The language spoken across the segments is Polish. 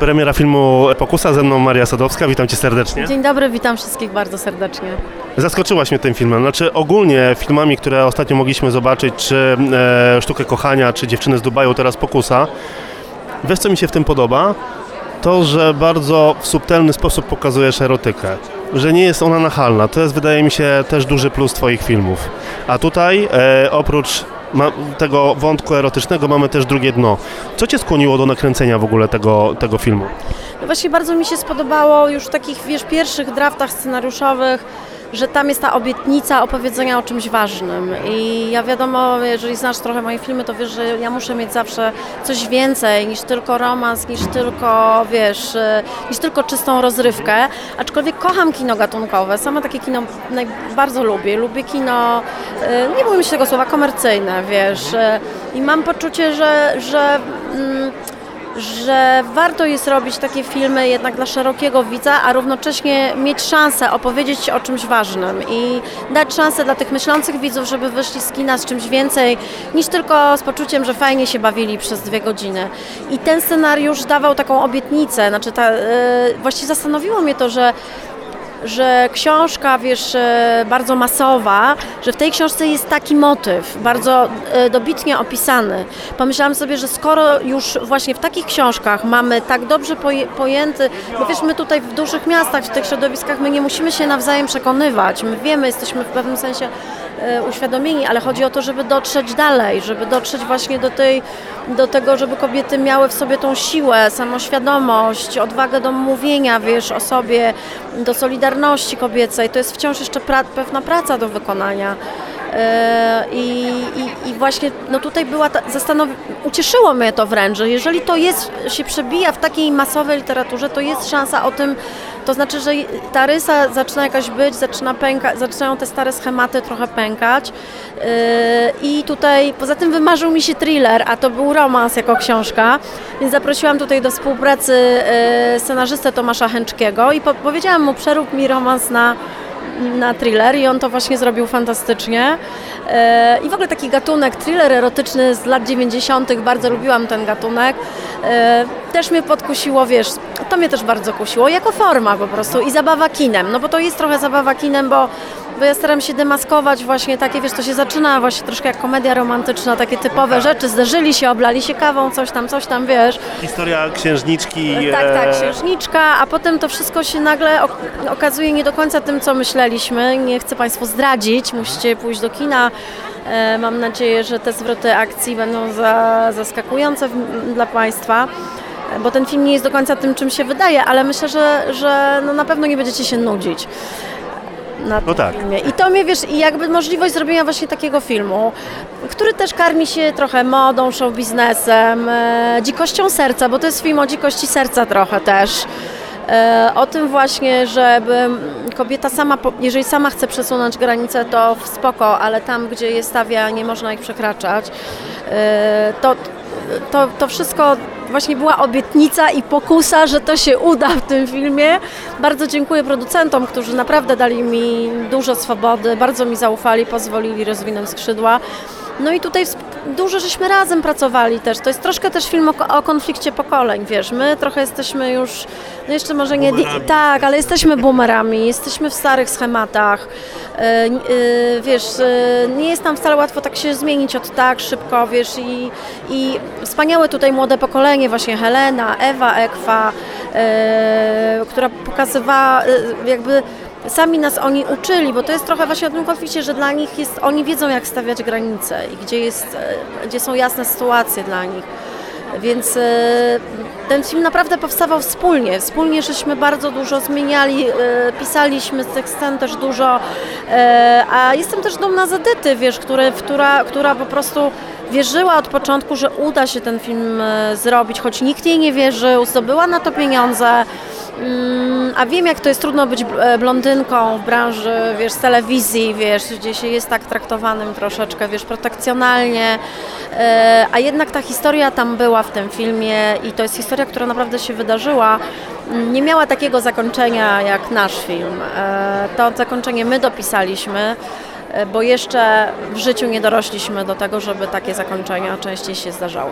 Premiera filmu Pokusa, ze mną Maria Sadowska, witam Cię serdecznie. Dzień dobry, witam wszystkich bardzo serdecznie. Zaskoczyłaś mnie tym filmem, znaczy ogólnie filmami, które ostatnio mogliśmy zobaczyć, czy e, Sztukę Kochania, czy Dziewczyny z Dubaju, teraz Pokusa. Wiesz co mi się w tym podoba? To, że bardzo w subtelny sposób pokazujesz erotykę. Że nie jest ona nachalna. To jest, wydaje mi się, też duży plus Twoich filmów. A tutaj, e, oprócz ma, tego wątku erotycznego, mamy też drugie dno. Co Cię skłoniło do nakręcenia w ogóle tego, tego filmu? No właśnie bardzo mi się spodobało już w takich, wiesz, pierwszych draftach scenariuszowych, że tam jest ta obietnica opowiedzenia o czymś ważnym. I ja wiadomo, jeżeli znasz trochę moje filmy, to wiesz, że ja muszę mieć zawsze coś więcej niż tylko romans, niż tylko, wiesz, e, niż tylko czystą rozrywkę. Aczkolwiek kocham kino gatunkowe. Sama takie kino bardzo lubię. Lubię kino, e, nie bójmy się tego słowa, komercyjne, wiesz. e, I mam poczucie, że, że mm, że warto jest robić takie filmy jednak dla szerokiego widza, a równocześnie mieć szansę opowiedzieć o czymś ważnym i dać szansę dla tych myślących widzów, żeby wyszli z kina z czymś więcej niż tylko z poczuciem, że fajnie się bawili przez dwie godziny. I ten scenariusz dawał taką obietnicę, znaczy ta, yy, właściwie zastanowiło mnie to, że że książka, wiesz, e, bardzo masowa, że w tej książce jest taki motyw, bardzo e, dobitnie opisany. Pomyślałam sobie, że skoro już właśnie w takich książkach mamy tak dobrze pojęty, bo wiesz, my tutaj w dużych miastach, w tych środowiskach, my nie musimy się nawzajem przekonywać. My wiemy, jesteśmy w pewnym sensie uświadomieni, ale chodzi o to, żeby dotrzeć dalej, żeby dotrzeć właśnie do, tej, do tego, żeby kobiety miały w sobie tą siłę, samoświadomość, odwagę do mówienia, wiesz, o sobie, do solidarności kobiecej. To jest wciąż jeszcze pra, pewna praca do wykonania. E, I, i, I właśnie no tutaj była ta, ucieszyło mnie to wręcz, że jeżeli to jest, się przebija w takiej masowej literaturze, to jest szansa o tym, to znaczy, że ta rysa zaczyna jakaś być, zaczyna pęka, zaczynają te stare schematy trochę pękać. Yy, I tutaj poza tym wymarzył mi się thriller, a to był romans jako książka, więc zaprosiłam tutaj do współpracy yy, scenarzystę Tomasza Chęczkiego i po- powiedziałam mu, przerób mi romans na na thriller i on to właśnie zrobił fantastycznie. E, I w ogóle taki gatunek, thriller erotyczny z lat 90., bardzo lubiłam ten gatunek. E, Też mnie podkusiło, wiesz, to mnie też bardzo kusiło, jako forma po prostu i zabawa kinem, no bo to jest trochę zabawa kinem, bo bo ja staram się demaskować właśnie takie, wiesz, to się zaczyna właśnie troszkę jak komedia romantyczna, takie typowe rzeczy, zderzyli się, oblali się kawą, coś tam, coś tam, wiesz. Historia księżniczki. Tak, e, tak, księżniczka, a potem to wszystko się nagle ok- okazuje nie do końca tym, co myśleliśmy. Nie chcę Państwu zdradzić, musicie pójść do kina. E, Mam nadzieję, że te zwroty akcji będą za, zaskakujące dla Państwa. Bo ten film nie jest do końca tym, czym się wydaje, ale myślę, że, że no na pewno nie będziecie się nudzić na tym tak. filmie. I to mnie, wiesz, i jakby możliwość zrobienia właśnie takiego filmu, który też karmi się trochę modą, show biznesem, e, dzikością serca, bo to jest film o dzikości serca trochę też. E, o tym właśnie, żeby kobieta sama, jeżeli sama chce przesunąć granice, to w spoko, ale tam, gdzie je stawia, nie można ich przekraczać. E, to, to, to wszystko właśnie była obietnica i pokusa, że to się uda w tym filmie. Bardzo dziękuję producentom, którzy naprawdę dali mi dużo swobody, bardzo mi zaufali, pozwolili rozwinąć skrzydła. No i tutaj dużo żeśmy razem pracowali też. To jest troszkę też film o, o konflikcie pokoleń, wiesz. My trochę jesteśmy już, no jeszcze może nie... Boomerami. Tak, ale jesteśmy boomerami, jesteśmy w starych schematach. N- e, wiesz, e, nie jest nam wcale łatwo tak się zmienić od tak szybko, wiesz, i, i wspaniałe tutaj młode pokolenie, właśnie Helena, Ewa Ekwa, która pokazywała jakby sami nas oni uczyli, bo to jest trochę właśnie o tym konflikcie, że dla nich jest, oni wiedzą jak stawiać granice i gdzie, jest, e, gdzie są jasne sytuacje dla nich. Więc e, ten film naprawdę powstawał wspólnie. Wspólnie żeśmy bardzo dużo zmieniali, e, pisaliśmy z scen też dużo. A jestem też dumna z Edyty, wiesz, które, która, która po prostu wierzyła od początku, że uda się ten film zrobić, choć nikt jej nie wierzył, zdobyła na to pieniądze. Mm, A wiem, jak to jest trudno być e, blondynką w branży, wiesz, telewizji, wiesz, gdzie się jest tak traktowanym troszeczkę, wiesz, protekcjonalnie, E, a jednak ta historia tam była w tym filmie i to jest historia, która naprawdę się wydarzyła. Mm, Nie miała takiego zakończenia jak nasz film. E, To zakończenie my dopisaliśmy, bo jeszcze w życiu nie dorośliśmy do tego, żeby takie zakończenia częściej się zdarzały.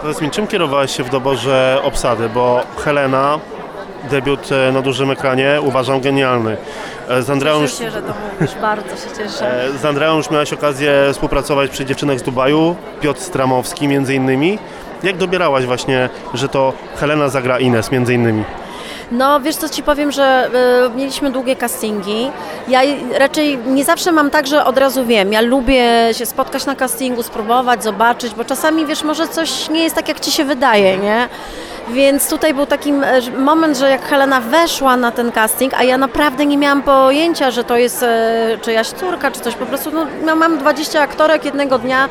Powiedz mi, czym kierowałaś się w doborze obsady, bo Helena, debiut e, na dużym ekranie, uważam genialny. E, Z Andreą już, Cieszę się, że to mówisz, bardzo się cieszę. e, z Andreą już miałaś okazję współpracować przy Dziewczynach z Dubaju, Piotr Stramowski między innymi. Jak dobierałaś właśnie, że to Helena zagra Ines między innymi? No wiesz co ci powiem, że y, mieliśmy długie castingi. Ja raczej nie zawsze mam tak, że od razu wiem. Ja lubię się spotkać na castingu, spróbować, zobaczyć, bo czasami wiesz, może coś nie jest tak, jak ci się wydaje, nie? Więc tutaj był taki e, moment, że jak Helena weszła na ten casting, a ja naprawdę nie miałam pojęcia, że to jest e, czyjaś córka, czy coś po prostu. No, mam 20 aktorek jednego dnia.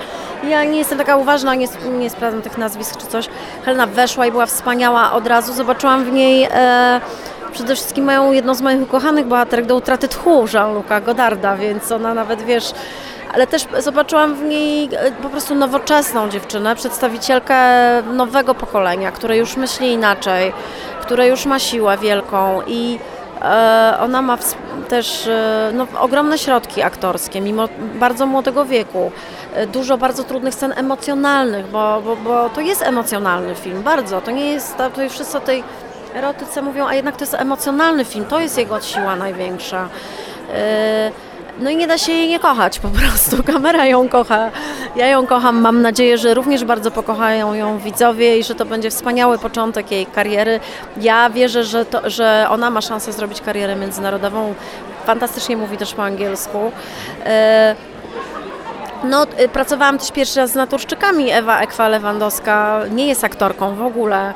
Ja nie jestem taka uważna, nie, nie sprawdzam tych nazwisk czy coś. Helena weszła i była wspaniała od razu. Zobaczyłam w niej e, przede wszystkim jedną z moich ukochanych bohaterek do utraty tchu, Jean-Luca Godarda, więc ona nawet, wiesz, ale też zobaczyłam w niej e, po prostu nowoczesną dziewczynę, przedstawicielkę nowego pokolenia, które już myśli inaczej, które już ma siłę wielką i e, ona ma też e, no, ogromne środki aktorskie, mimo bardzo młodego wieku. Dużo bardzo trudnych scen emocjonalnych, bo, bo, bo to jest emocjonalny film, bardzo. To nie jest, już wszyscy o tej erotyce mówią, a jednak to jest emocjonalny film, to jest jego siła największa. E, no i nie da się jej nie kochać po prostu. Kamera ją kocha. Ja ją kocham. Mam nadzieję, że również bardzo pokochają ją widzowie i że to będzie wspaniały początek jej kariery. Ja wierzę, że, to, że ona ma szansę zrobić karierę międzynarodową. Fantastycznie mówi też po angielsku. No, y, pracowałam też pierwszy raz z naturszczykami. Ewa Ekwa Lewandowska nie jest aktorką w ogóle.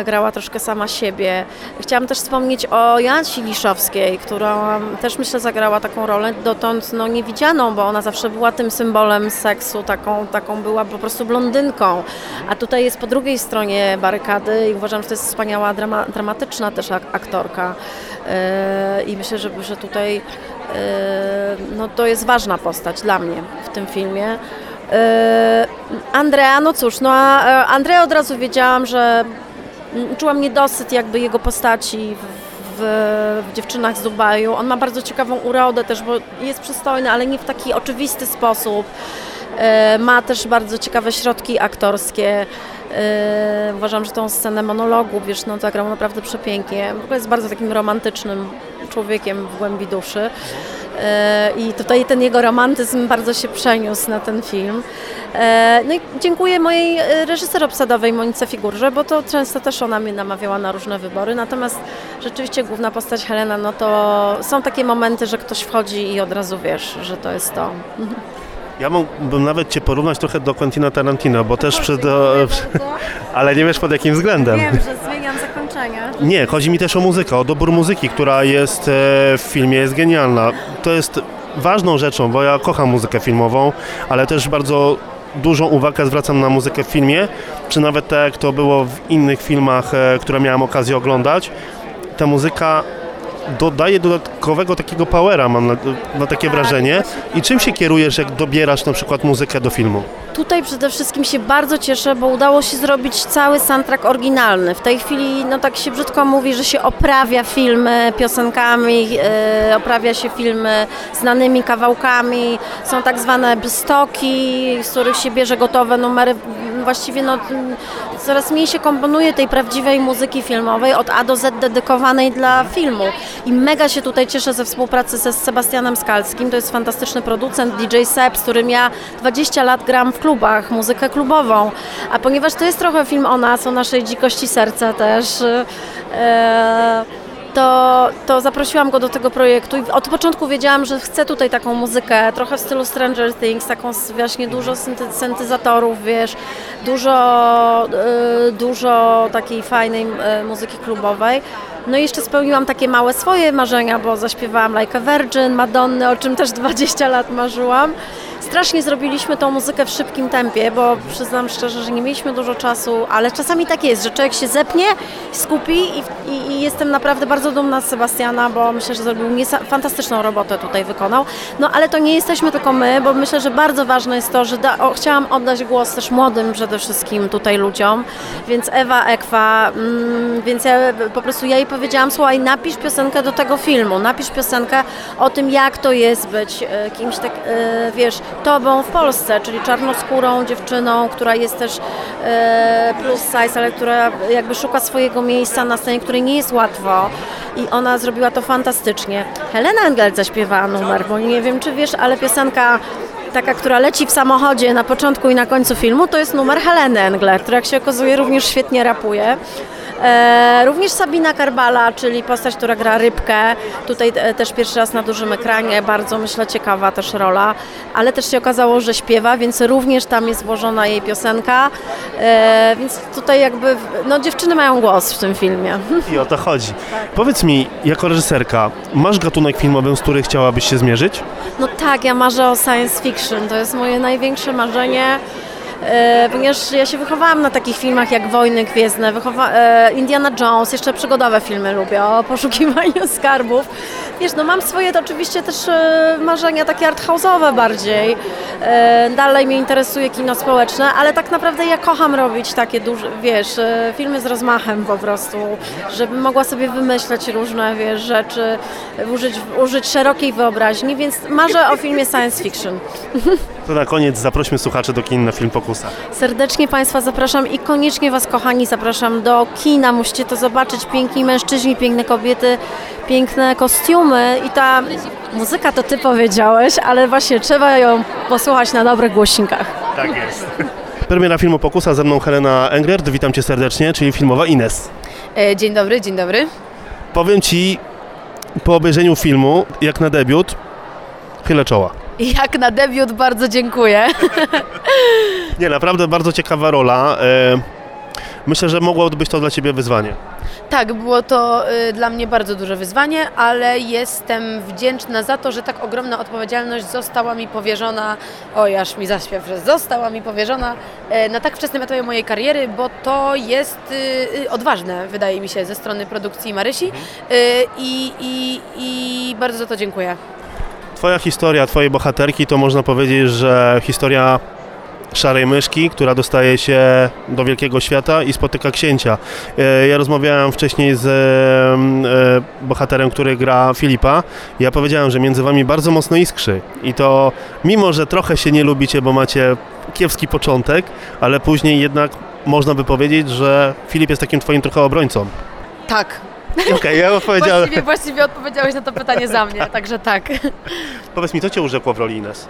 Y, Grała troszkę sama siebie. Chciałam też wspomnieć o Jansi Liszowskiej, która też myślę zagrała taką rolę dotąd no, niewidzianą, bo ona zawsze była tym symbolem seksu, taką, taką była po prostu blondynką. A tutaj jest po drugiej stronie barykady i uważam, że to jest wspaniała, drama, dramatyczna też ak- aktorka. Y, I myślę, że, że tutaj no, to jest ważna postać dla mnie w tym filmie. E, Andrea, no cóż, no a e, Andrea od razu wiedziałam, że czułam niedosyt jakby jego postaci w, w, Dziewczynach z Dubaju. On ma bardzo ciekawą urodę też, bo jest przystojny, ale nie w taki oczywisty sposób. E, Ma też bardzo ciekawe środki aktorskie. Uważam, że tą scenę monologu, wiesz, no zagrał naprawdę przepięknie. W ogóle jest bardzo takim romantycznym człowiekiem w głębi duszy. E, I tutaj ten jego romantyzm bardzo się przeniósł na ten film. E, No i dziękuję mojej reżyser obsadowej Monice Figurze, bo to często też ona mnie namawiała na różne wybory. Natomiast rzeczywiście główna postać Helena, no to są takie momenty, że ktoś wchodzi i od razu wiesz, że to jest to. Ja mógłbym nawet Cię porównać trochę do Quentina Tarantino, bo też przed... Ale nie wiesz pod jakim względem. że zmieniam Nie, chodzi mi też o muzykę, o dobór muzyki, która jest e, w filmie, jest genialna. To jest ważną rzeczą, bo ja kocham muzykę filmową, ale też bardzo dużą uwagę zwracam na muzykę w filmie, czy nawet tak jak to było w innych filmach, e, które miałem okazję oglądać. Ta muzyka dodaje dodatkowego takiego powera, mam na, na takie wrażenie. I czym się kierujesz, jak dobierasz na przykład muzykę do filmu? Tutaj przede wszystkim się bardzo cieszę, bo udało się zrobić cały soundtrack oryginalny. W tej chwili, no tak się brzydko mówi, że się oprawia filmy piosenkami, e, oprawia się filmy znanymi kawałkami. Są tak zwane stoki, z których się bierze gotowe numery. Właściwie no, coraz mniej się komponuje tej prawdziwej muzyki filmowej od A do Z dedykowanej dla filmu. I mega się tutaj cieszę ze współpracy ze Sebastianem Skalskim. To jest fantastyczny producent, DJ Seb, z którym ja 20 lat gram w klubach, muzykę klubową. A ponieważ to jest trochę film o nas, o naszej dzikości serca też, e, to, to zaprosiłam go do tego projektu i od początku wiedziałam, że chcę tutaj taką muzykę, trochę w stylu Stranger Things, taką właśnie dużo synty- syntezatorów, wiesz, dużo, e, dużo takiej fajnej e, muzyki klubowej. No i jeszcze spełniłam takie małe swoje marzenia, bo zaśpiewałam Like a Virgin, Madonny, o czym też 20 lat marzyłam. Strasznie zrobiliśmy tą muzykę w szybkim tempie, bo przyznam szczerze, że nie mieliśmy dużo czasu, ale czasami tak jest, że człowiek się zepnie, skupi i, i, i jestem naprawdę bardzo dumna z Sebastiana, bo myślę, że zrobił fantastyczną robotę tutaj wykonał. No ale to nie jesteśmy tylko my, bo myślę, że bardzo ważne jest to, że da, o, chciałam oddać głos też młodym przede wszystkim tutaj ludziom, więc Ewa Ekwa, mm, więc ja po prostu ja jej powiedziałam, słuchaj, napisz piosenkę do tego filmu, napisz piosenkę o tym, jak to jest być e, kimś tak, e, wiesz, tobą w Polsce, czyli czarnoskórą dziewczyną, która jest też e, plus size, ale która jakby szuka swojego miejsca na scenie, której nie jest łatwo i ona zrobiła to fantastycznie. Helena Engel zaśpiewała numer, bo nie wiem czy wiesz, ale piosenka taka, która leci w samochodzie na początku i na końcu filmu, to jest numer Heleny Engler, która jak się okazuje również świetnie rapuje. E, również Sabina Karbala, czyli postać, która gra rybkę. Tutaj e, też pierwszy raz na dużym ekranie, bardzo myślę ciekawa też rola, ale też się okazało, że śpiewa, więc również tam jest włożona jej piosenka. E, więc tutaj jakby, no dziewczyny mają głos w tym filmie. I o to chodzi. Powiedz mi, jako reżyserka, masz gatunek filmowy, z którym chciałabyś się zmierzyć? No tak, ja marzę o science fiction, to jest moje największe marzenie. E, ponieważ ja się wychowałam na takich filmach jak Wojny Gwiezdne, wychowa- e, Indiana Jones, jeszcze przygodowe filmy lubię, o poszukiwaniu skarbów. Wiesz, no mam swoje to oczywiście też e, marzenia takie arthouse'owe bardziej. Dalej mnie interesuje kino społeczne, ale tak naprawdę ja kocham robić takie duże, wiesz, filmy z rozmachem po prostu, żebym mogła sobie wymyśleć różne, wiesz, rzeczy, użyć, użyć szerokiej wyobraźni, więc marzę o filmie science fiction. To na koniec zaprośmy słuchaczy do kin na film Serdecznie Państwa zapraszam i koniecznie Was, kochani, zapraszam do kina. Musicie to zobaczyć. Piękni mężczyźni, piękne kobiety, piękne kostiumy i ta muzyka to Ty powiedziałeś, ale właśnie trzeba ją posłuchać na dobrych głośnikach. Tak jest. Premiera filmu Pokusa, ze mną Helena Englert, witam Cię serdecznie, czyli filmowa Ines. E, Dzień dobry, dzień dobry. Powiem Ci, po obejrzeniu filmu, jak na debiut, chylę czoła. Jak na debiut bardzo dziękuję. Nie, naprawdę bardzo ciekawa rola. E, Myślę, że mogło być to dla Ciebie wyzwanie. Tak, było to y, dla mnie bardzo duże wyzwanie, ale jestem wdzięczna za to, że tak ogromna odpowiedzialność została mi powierzona, oj aż mi zaśpiew, że została mi powierzona e, na tak wczesnym etapie mojej kariery, bo to jest y, y, odważne, wydaje mi się, ze strony produkcji Marysi y, i, i, i bardzo za to dziękuję. Twoja historia, Twojej bohaterki to można powiedzieć, że historia szarej myszki, która dostaje się do wielkiego świata i spotyka księcia. E, Ja rozmawiałem wcześniej z e, bohaterem, który gra Filipa. Ja powiedziałem, że między wami bardzo mocno iskrzy i to mimo, że trochę się nie lubicie, bo macie kiepski początek, ale później jednak można by powiedzieć, że Filip jest takim twoim trochę obrońcą. Tak, Okej, ja właściwie, właściwie odpowiedziałeś na to pytanie za mnie, także tak. Powiedz mi, co cię urzekło w roli Ines?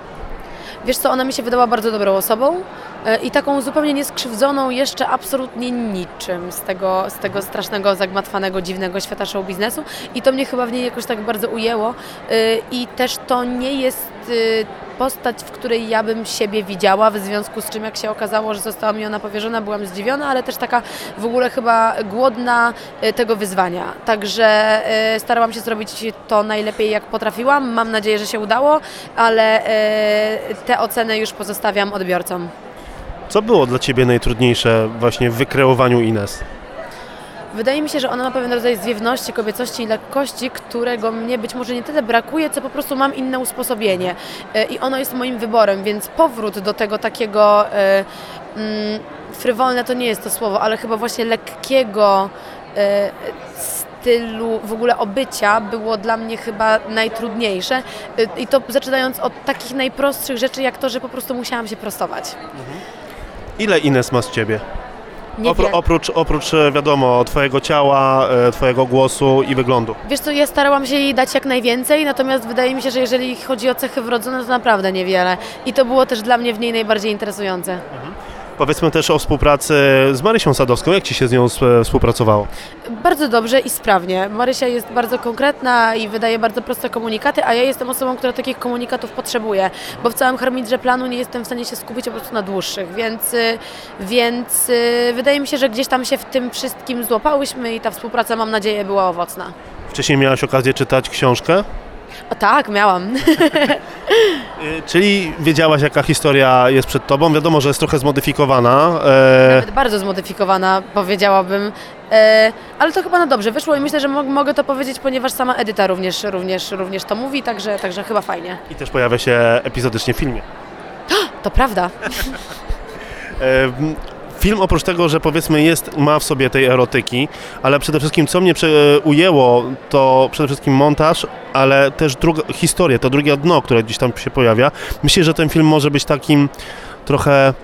Wiesz co, ona mi się wydała bardzo dobrą osobą e, i taką zupełnie nieskrzywdzoną jeszcze absolutnie niczym z tego, z tego strasznego, zagmatwanego, dziwnego świata show biznesu. I to mnie chyba w niej jakoś tak bardzo ujęło e, i też to nie jest e, postać, w której ja bym siebie widziała, w związku z czym jak się okazało, że została mi ona powierzona, byłam zdziwiona, ale też taka w ogóle chyba głodna e, tego wyzwania. Także e, starałam się zrobić to najlepiej jak potrafiłam. Mam nadzieję, że się udało, ale e, te oceny już pozostawiam odbiorcom. Co było dla Ciebie najtrudniejsze właśnie w wykreowaniu Ines? Wydaje mi się, że ona ma pewien rodzaj zwiewności, kobiecości i lekkości, którego mnie być może nie tyle brakuje, co po prostu mam inne usposobienie. E, I ono jest moim wyborem, więc powrót do tego takiego e, mm, frywolne to nie jest to słowo, ale chyba właśnie lekkiego e, stylu w ogóle obycia było dla mnie chyba najtrudniejsze. I to zaczynając od takich najprostszych rzeczy, jak to, że po prostu musiałam się prostować. Ile Ines ma z Ciebie? Wiem. oprócz, oprócz, e, wiadomo, Twojego ciała, e, Twojego głosu i wyglądu. Wiesz co, ja starałam się jej dać jak najwięcej, natomiast wydaje mi się, że jeżeli chodzi o cechy wrodzone, to naprawdę niewiele. I to było też dla mnie w niej najbardziej interesujące. Powiedzmy też o współpracy z Marysią Sadowską. Jak Ci się z nią współpracowało? Bardzo dobrze i sprawnie. Marysia jest bardzo konkretna i wydaje bardzo proste komunikaty, a ja jestem osobą, która takich komunikatów potrzebuje, bo w całym harmidrze planu nie jestem w stanie się skupić po prostu na dłuższych, więc, więc wydaje mi się, że gdzieś tam się w tym wszystkim złapałyśmy i ta współpraca, mam nadzieję, była owocna. Wcześniej miałaś okazję czytać książkę, O tak, miałam. e, czyli wiedziałaś, jaka historia jest przed Tobą. Wiadomo, że jest trochę zmodyfikowana. e, Nawet bardzo zmodyfikowana, powiedziałabym. E, ale to chyba na dobrze wyszło i myślę, że mo- mogę to powiedzieć, ponieważ sama Edyta również, również, również to mówi, także, także chyba fajnie. I też pojawia się epizodycznie w filmie. To prawda. E, film oprócz tego, że powiedzmy jest, ma w sobie tej erotyki, ale przede wszystkim co mnie prze, ujęło, to przede wszystkim montaż, ale też druga, historię, to drugie dno, które gdzieś tam się pojawia. Myślę, że ten film może być takim trochę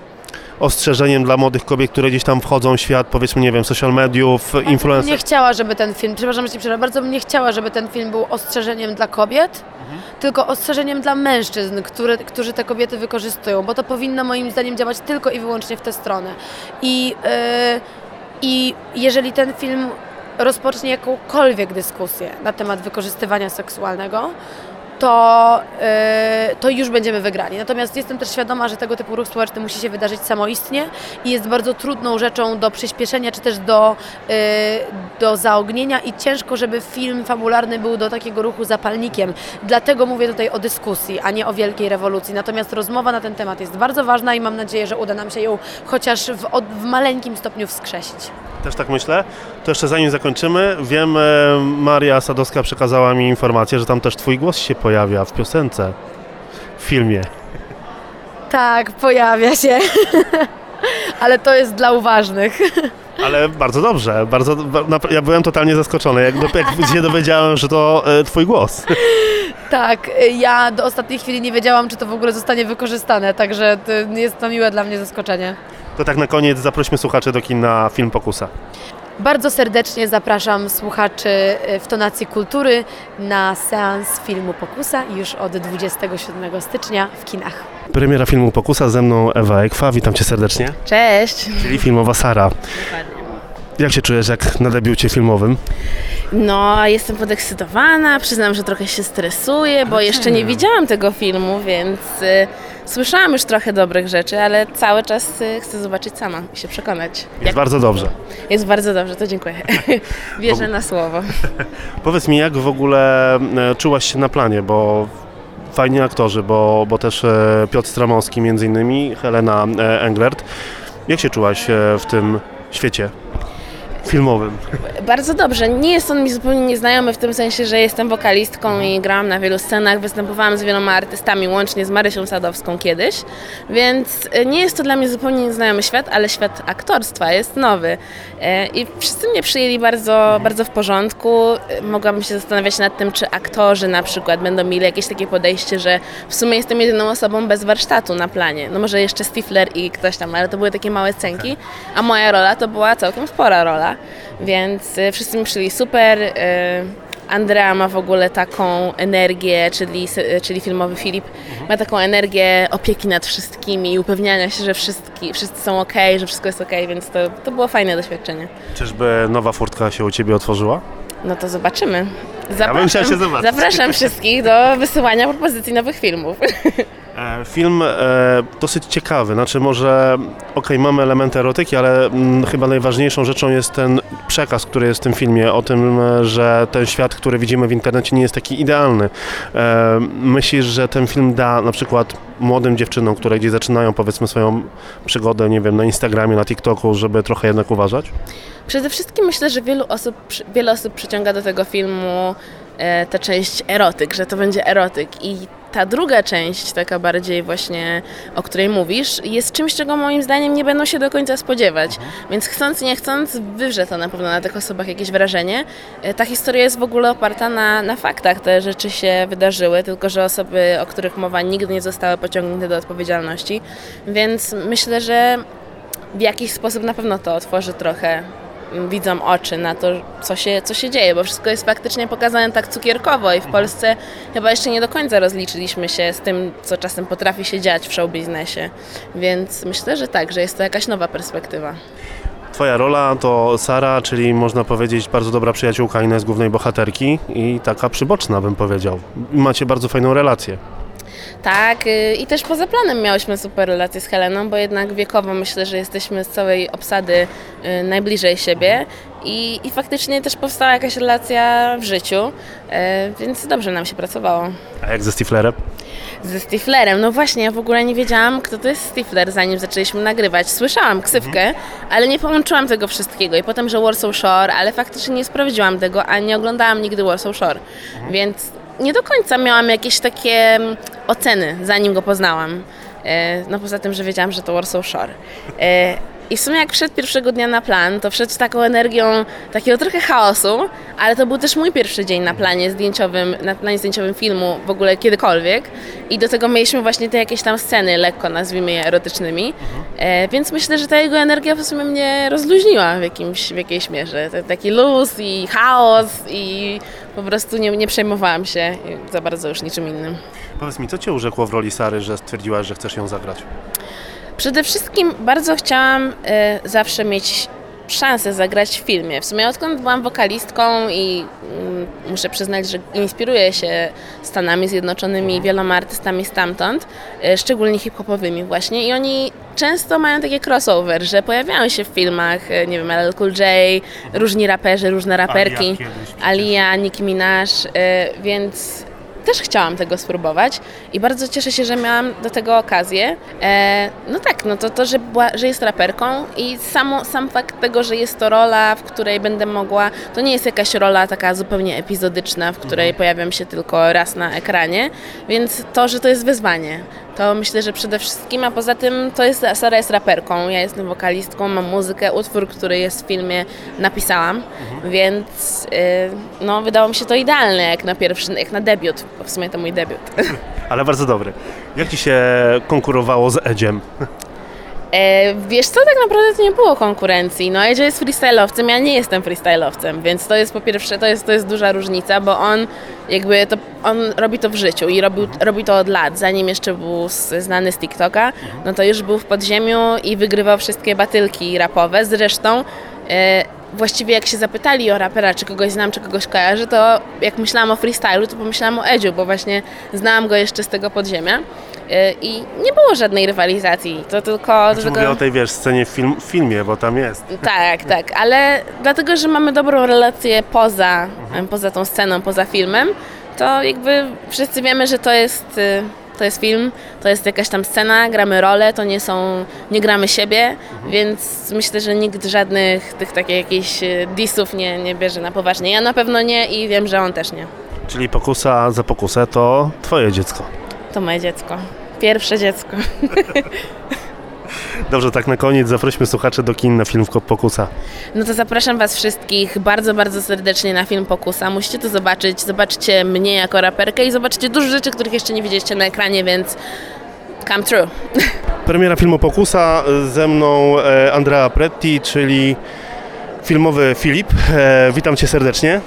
ostrzeżeniem dla młodych kobiet, które gdzieś tam wchodzą w świat, powiedzmy, nie wiem, social mediów, Nie influencerów. chciała, żeby ten film, przepraszam, że ci przerwę, bardzo bym nie chciała, żeby ten film był ostrzeżeniem dla kobiet, tylko ostrzeżeniem dla mężczyzn, które, którzy te kobiety wykorzystują, bo to powinno moim zdaniem działać tylko i wyłącznie w tę stronę. I, yy, i jeżeli ten film rozpocznie jakąkolwiek dyskusję na temat wykorzystywania seksualnego, to, yy, to już będziemy wygrali. Natomiast jestem też świadoma, że tego typu ruch społeczny musi się wydarzyć samoistnie i jest bardzo trudną rzeczą do przyspieszenia, czy też do, yy, do zaognienia i ciężko, żeby film fabularny był do takiego ruchu zapalnikiem. Dlatego mówię tutaj o dyskusji, a nie o wielkiej rewolucji. Natomiast rozmowa na ten temat jest bardzo ważna i mam nadzieję, że uda nam się ją chociaż w, w maleńkim stopniu wskrzesić. Też tak myślę. To jeszcze zanim zakończymy, wiem, e, Maria Sadowska przekazała mi informację, że tam też twój głos się pojawia w piosence, w filmie. Tak, pojawia się. Ale to jest dla uważnych. Ale bardzo dobrze, bardzo, ja byłem totalnie zaskoczony, jak, jak się dowiedziałem, że to e, twój głos. Tak, ja do ostatniej chwili nie wiedziałam, czy to w ogóle zostanie wykorzystane, także to jest to miłe dla mnie zaskoczenie. To tak na koniec zaprośmy słuchaczy do kin na film Pokusa. Bardzo serdecznie zapraszam słuchaczy y, w Tonacji Kultury na seans filmu Pokusa już od 27 stycznia w kinach. Premiera filmu Pokusa ze mną Ewa Ekwa, witam cię serdecznie. Cześć! Czyli filmowa Sara. Jak się czujesz jak na debiucie filmowym? No, jestem podekscytowana, przyznam, że trochę się stresuję, bo jeszcze nie widziałam tego filmu, więc y, słyszałam już trochę dobrych rzeczy, ale cały czas y, chcę zobaczyć sama i się przekonać. Jest bardzo dobrze. Jest bardzo dobrze, to dziękuję. Wierzę na słowo. Powiedz mi, jak w ogóle e, czułaś się na planie, bo fajni aktorzy, bo, bo też e, Piotr Stramowski między innymi, Helena e, Englert. Jak się czułaś e, w tym świecie filmowym? Bardzo dobrze. Nie jest on mi zupełnie nieznajomy w tym sensie, że jestem wokalistką i grałam na wielu scenach, występowałam z wieloma artystami, łącznie z Marysią Sadowską kiedyś, więc e, nie jest to dla mnie zupełnie nieznajomy świat, ale świat aktorstwa jest nowy. E, I wszyscy mnie przyjęli bardzo, bardzo w porządku. E, Mogłabym się zastanawiać nad tym, czy aktorzy na przykład będą mieli jakieś takie podejście, że w sumie jestem jedyną osobą bez warsztatu na planie. No może jeszcze Stifler i ktoś tam, ale to były takie małe scenki, a moja rola to była całkiem spora rola. Więc y, wszyscy mi przyjęli super. y, Andrea ma w ogóle taką energię, czyli, y, czyli filmowy Filip, ma taką energię opieki nad wszystkimi i upewniania się, że wszystki, wszyscy są ok, że wszystko jest ok, więc to, to było fajne doświadczenie. Czyżby nowa furtka się u Ciebie otworzyła? No to zobaczymy. bym chciał się zobaczyć. zapraszam wszystkich do wysyłania propozycji nowych filmów. E, Film e, dosyć ciekawy, znaczy może, okej, mamy elementy erotyki, ale mm, chyba najważniejszą rzeczą jest ten przekaz, który jest w tym filmie, o tym, e, że ten świat, który widzimy w internecie nie jest taki idealny. Myślisz, że ten film da na przykład młodym dziewczynom, które gdzieś zaczynają powiedzmy swoją przygodę, nie wiem, na Instagramie, na TikToku, żeby trochę jednak uważać? Przede wszystkim myślę, że wielu osób, wiele osób przyciąga do tego filmu tę część erotyk, że to będzie erotyk i ta druga część, taka bardziej właśnie, o której mówisz, jest czymś, czego moim zdaniem nie będą się do końca spodziewać. Więc chcąc, nie chcąc, wywrze to na pewno na tych osobach jakieś wrażenie. E, Ta historia jest w ogóle oparta na, na faktach. Te rzeczy się wydarzyły, tylko że osoby, o których mowa, nigdy nie zostały pociągnięte do odpowiedzialności. Więc myślę, że w jakiś sposób na pewno to otworzy trochę widzom oczy na to, co się, co się dzieje, bo wszystko jest faktycznie pokazane tak cukierkowo i w Polsce chyba jeszcze nie do końca rozliczyliśmy się z tym, co czasem potrafi się dziać w showbiznesie. Więc myślę, że tak, że jest to jakaś nowa perspektywa. Twoja rola to Sara, czyli można powiedzieć bardzo dobra przyjaciółka Ines głównej bohaterki i taka przyboczna bym powiedział. Macie bardzo fajną relację. Tak, y, i też poza planem miałyśmy super relacje z Heleną, bo jednak wiekowo myślę, że jesteśmy z całej obsady y, najbliżej siebie i, i faktycznie też powstała jakaś relacja w życiu, y, więc dobrze nam się pracowało. A jak ze Stiflerem? Ze Stiflerem, no właśnie, ja w ogóle nie wiedziałam, kto to jest Stifler, zanim zaczęliśmy nagrywać. Słyszałam ksywkę, ale nie połączyłam tego wszystkiego. I potem, że Warsaw Shore, ale faktycznie nie sprawdziłam tego, a nie oglądałam nigdy Warsaw Shore. Więc nie do końca miałam jakieś takie mm, oceny, zanim go poznałam. E, No poza tym, że wiedziałam, że to Warsaw Shore. E, I w sumie jak wszedł pierwszego dnia na plan, to wszedł z taką energią takiego trochę chaosu, ale to był też mój pierwszy dzień na planie zdjęciowym, na planie zdjęciowym filmu w ogóle kiedykolwiek. I do tego mieliśmy właśnie te jakieś tam sceny lekko nazwijmy je erotycznymi. E, więc myślę, że ta jego energia w sumie mnie rozluźniła w, jakimś, w jakiejś mierze. Taki luz i chaos i po prostu nie, nie przejmowałam się za bardzo już niczym innym. Powiedz mi, co Cię urzekło w roli Sary, że stwierdziłaś, że chcesz ją zagrać? Przede wszystkim bardzo chciałam e, zawsze mieć szansę zagrać w filmie. W sumie odkąd byłam wokalistką i mm, muszę przyznać, że inspiruję się Stanami Zjednoczonymi i wieloma artystami stamtąd, e, szczególnie hip-hopowymi właśnie i oni często mają takie crossover, że pojawiają się w filmach, e, nie wiem, LL Cool J, różni raperzy, różne raperki. Alia, Nicki Minaj, e, więc też chciałam tego spróbować i bardzo cieszę się, że miałam do tego okazję. E, no tak, no to to, że, była, że jest raperką i samo, sam fakt tego, że jest to rola, w której będę mogła, to nie jest jakaś rola taka zupełnie epizodyczna, w której pojawiam się tylko raz na ekranie, więc to, że to jest wyzwanie, to myślę, że przede wszystkim, a poza tym to jest, Sara jest raperką, ja jestem wokalistką, mam muzykę, utwór, który jest w filmie napisałam, więc y, no wydało mi się to idealne jak na pierwszy, jak na debiut, bo w sumie to mój debiut. Ale bardzo dobry. Jak Ci się konkurowało z Edziem? E, wiesz co, tak naprawdę to nie było konkurencji. No Edzio jest freestyle'owcem, ja nie jestem freestyle'owcem, więc to jest po pierwsze, to jest, to jest duża różnica, bo on jakby to, on robi to w życiu i robił, robi to od lat, zanim jeszcze był znany z TikToka, no to już był w podziemiu i wygrywał wszystkie batylki rapowe. Zresztą e, właściwie jak się zapytali o rapera, czy kogoś znam, czy kogoś kojarzy, to jak myślałam o freestylu, to pomyślałam o Edziu, bo właśnie znałam go jeszcze z tego podziemia. E, I nie było żadnej rywalizacji, to tylko... Znaczy, tylko... mówię o tej, wiesz, scenie w, film, filmie, bo tam jest. Tak, tak, ale dlatego, że mamy dobrą relację poza, poza tą sceną, poza filmem, to jakby wszyscy wiemy, że to jest, y, to jest film, to jest jakaś tam scena, gramy rolę, to nie są, nie gramy siebie, więc myślę, że nikt żadnych tych takich jakichś y, disów nie, nie bierze na poważnie. Ja na pewno nie i wiem, że on też nie. Czyli pokusa za pokusę to Twoje dziecko. To moje dziecko. Pierwsze dziecko. Dobrze, tak na koniec zaprośmy słuchaczy do kin na film Pokusa. No to zapraszam Was wszystkich bardzo, bardzo serdecznie na film Pokusa. Musicie to zobaczyć. Zobaczcie mnie jako raperkę i zobaczcie dużo rzeczy, których jeszcze nie widzieliście na ekranie, więc come true. Premiera filmu Pokusa, ze mną e, Andrea Pretti, czyli filmowy Filip. E, witam Cię serdecznie.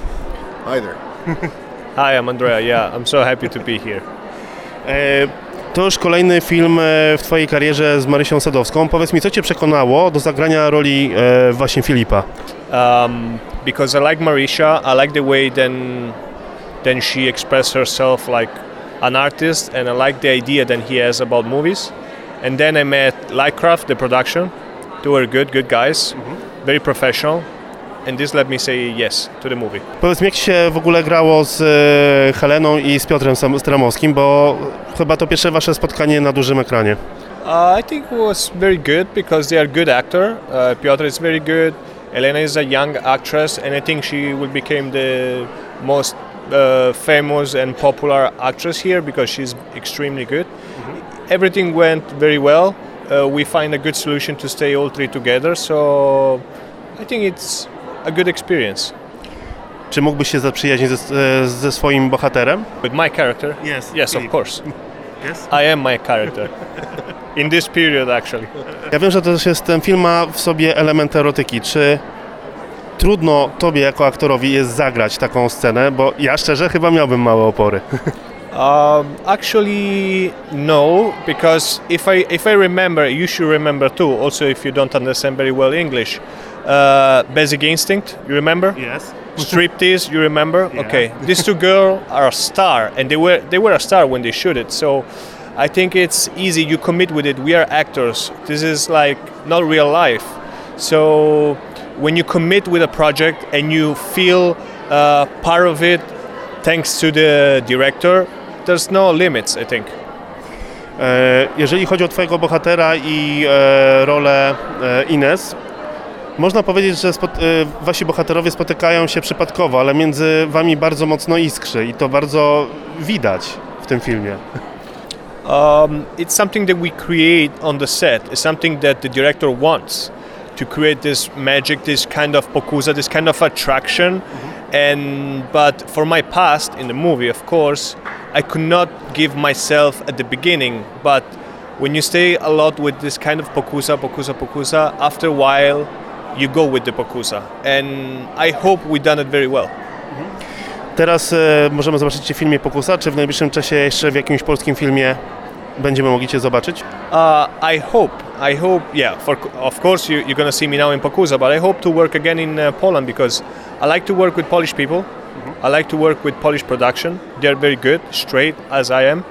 Hi there. Hi, I'm Andrea. Yeah, I'm so happy to be here. To już kolejny film e, w Twojej karierze z Marysią Sadowską. Powiedz mi, co Cię przekonało do zagrania roli e, właśnie Filipa? Um, because I like Marisha, I like the way then then she expressed herself like an artist, and I like the idea that he has about movies. And then I met Lightcraft, the production. They were good, good guys, very professional, and this let me say yes to the movie. Powiedz mi, jak się w ogóle grało z Heleną i z Piotrem Sam- Stramowskim, bo chyba to pierwsze Wasze spotkanie na dużym ekranie. Uh, I think it was very good because they are good actor. Uh, Piotr is very good. Elena is a young actress, and I think she will become the most uh, famous and popular actress here because she's extremely good. Everything went very well. Uh, we find a good solution to stay all three together, so I think it's a good experience. Czy mógłbyś się zaprzyjaźnić ze, e, ze swoim bohaterem? With my character, Yes, yes, of course, Yes. I am my character in this period actually. Ja wiem, że to też jest, ten film ma w sobie element erotyki. Czy trudno Tobie jako aktorowi jest zagrać taką scenę? Bo ja szczerze chyba miałbym małe opory. Um, actually, no, because if I if I remember, you should remember too. Also, if you don't understand very well English, uh, Basic Instinct, you remember? Yes. Striptease, you remember? Yeah. Okay, these two girls are a star, and they were they were a star when they shoot it. So, I think it's easy. You commit with it. We are actors. This is like not real life. So, when you commit with a project and you feel uh, part of it, thanks to the director, there's no limits. I think. Jeżeli chodzi o Twojego bohatera i e, rolę e, Ines, można powiedzieć, że e, Wasi bohaterowie spotykają się przypadkowo, ale między Wami bardzo mocno iskrzy i to bardzo widać w tym filmie. Um, it's something that we create on the set. It's something that the director wants. to create this magic, this kind of pokusa, this kind of attraction. And but for my past in the movie, of course, I could not give myself at the beginning. But when you stay a lot with this kind of pokusa, pokusa, pokusa, after a while, you go with the pokusa. And I hope we done it very well. Teraz e, możemy zobaczyć Cię w filmie Pokusa, czy w najbliższym czasie jeszcze w jakimś polskim filmie będziemy mogli Cię zobaczyć? Uh, I hope, I hope, yeah. For of course, you, you're gonna see me now in Pokusa, but I hope to work again in uh, Poland because I like to work with Polish people. I like to work with Polish production. They're very good, straight as I am,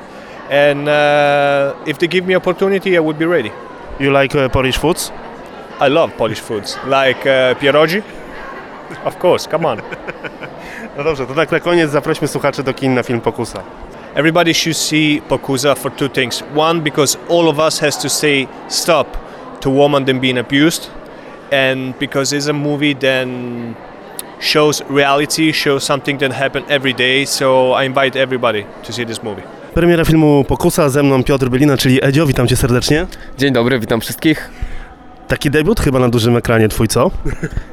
and uh, if they give me opportunity, I would be ready. You like uh, Polish foods? I love Polish foods, like uh, pierogi. Of course, come on. No dobrze, to tak na koniec zaprośmy słuchaczy do kin na film Pokusa. Everybody should see Pokusa for two things. One, because all of us has to say stop to women them being abused, and because it's a movie that shows reality, shows something that happened every day. So I invite everybody to see this movie. Premiera filmu Pokusa, ze mną Piotr Bylina, czyli Edzio, witam Cię serdecznie. Dzień dobry, witam wszystkich. Taki debiut chyba na dużym ekranie Twój, co?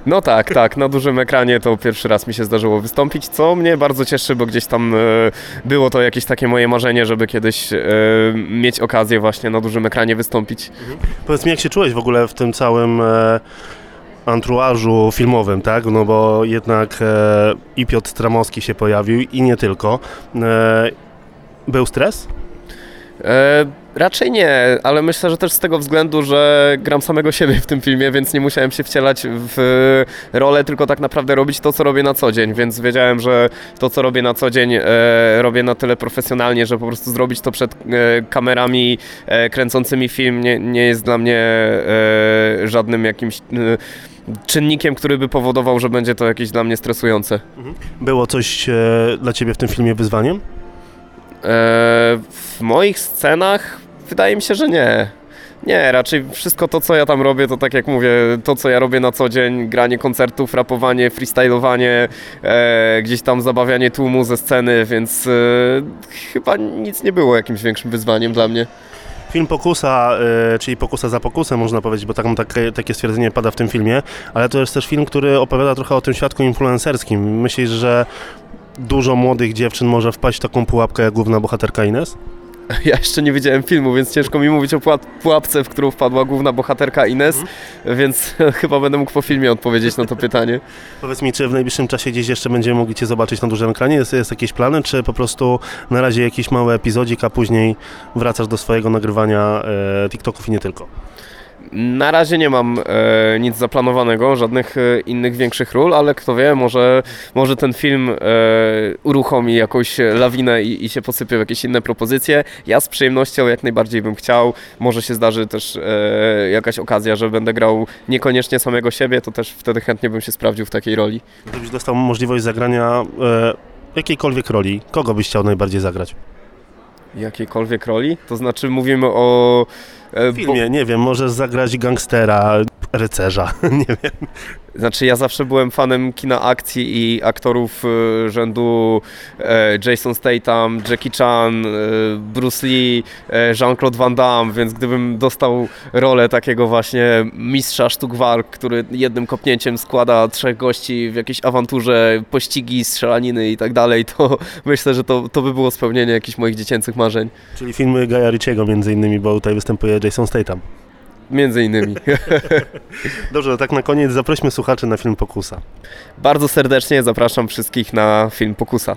No tak, tak, na dużym ekranie to pierwszy raz mi się zdarzyło wystąpić, co mnie bardzo cieszy, bo gdzieś tam e, było to jakieś takie moje marzenie, żeby kiedyś e, mieć okazję właśnie na dużym ekranie wystąpić. Powiedz mi, jak się czułeś w ogóle w tym całym e, antruażu filmowym, tak? No bo jednak e, i Piotr Stramowski się pojawił i nie tylko. E, był stres? E, raczej nie, ale myślę, że też z tego względu, że gram samego siebie w tym filmie, więc nie musiałem się wcielać w rolę, tylko tak naprawdę robić to, co robię na co dzień, więc wiedziałem, że to, co robię na co dzień, e, robię na tyle profesjonalnie, że po prostu zrobić to przed e, kamerami e, kręcącymi film nie, nie jest dla mnie e, żadnym jakimś e, czynnikiem, który by powodował, że będzie to jakieś dla mnie stresujące. Było coś e, dla Ciebie w tym filmie wyzwaniem? E, w moich scenach wydaje mi się, że nie. Nie, raczej wszystko to, co ja tam robię, to tak jak mówię, to, co ja robię na co dzień, granie koncertów, rapowanie, freestylowanie, e, gdzieś tam zabawianie tłumu ze sceny, więc e, chyba nic nie było jakimś większym wyzwaniem dla mnie. Film Pokusa, e, czyli Pokusa za pokusę, można powiedzieć, bo takie, takie stwierdzenie pada w tym filmie, ale to jest też film, który opowiada trochę o tym świadku influencerskim. Myślisz, że dużo młodych dziewczyn może wpaść w taką pułapkę jak główna bohaterka Ines? Ja jeszcze nie widziałem filmu, więc ciężko mi mówić o pułap- pułapce, w którą wpadła główna bohaterka Ines, więc chyba będę mógł po filmie odpowiedzieć na to pytanie. Powiedz mi, czy w najbliższym czasie gdzieś jeszcze będziemy mogli Cię zobaczyć na dużym ekranie? Jest, jest jakieś plany, czy po prostu na razie jakiś mały epizodzik, a później wracasz do swojego nagrywania e, TikToków i nie tylko? Na razie nie mam e, nic zaplanowanego, żadnych e, innych większych ról, ale kto wie, może, może ten film e, uruchomi jakąś lawinę i, i się posypią jakieś inne propozycje. Ja z przyjemnością jak najbardziej bym chciał. Może się zdarzy też e, jakaś okazja, że będę grał niekoniecznie samego siebie, to też wtedy chętnie bym się sprawdził w takiej roli. Gdybyś dostał możliwość zagrania e, jakiejkolwiek roli, kogo byś chciał najbardziej zagrać? Jakiejkolwiek roli? To znaczy mówimy o... e, filmie, nie wiem, możesz zagrać gangstera, rycerza, nie wiem. Znaczy ja zawsze byłem fanem kina akcji i aktorów e, rzędu e, Jason Statham, Jackie Chan, e, Bruce Lee, e, Jean-Claude Van Damme, więc gdybym dostał rolę takiego właśnie mistrza sztuk walk, który jednym kopnięciem składa trzech gości w jakiejś awanturze, pościgi, strzelaniny i tak dalej, to myślę, że to, to by było spełnienie jakichś moich dziecięcych marzeń. Czyli filmy Gaja Ritchiego między innymi, bo tutaj występuje Jason Statham. Między innymi. Dobrze, tak na koniec zaprośmy słuchaczy na film Pokusa. Bardzo serdecznie zapraszam wszystkich na film Pokusa.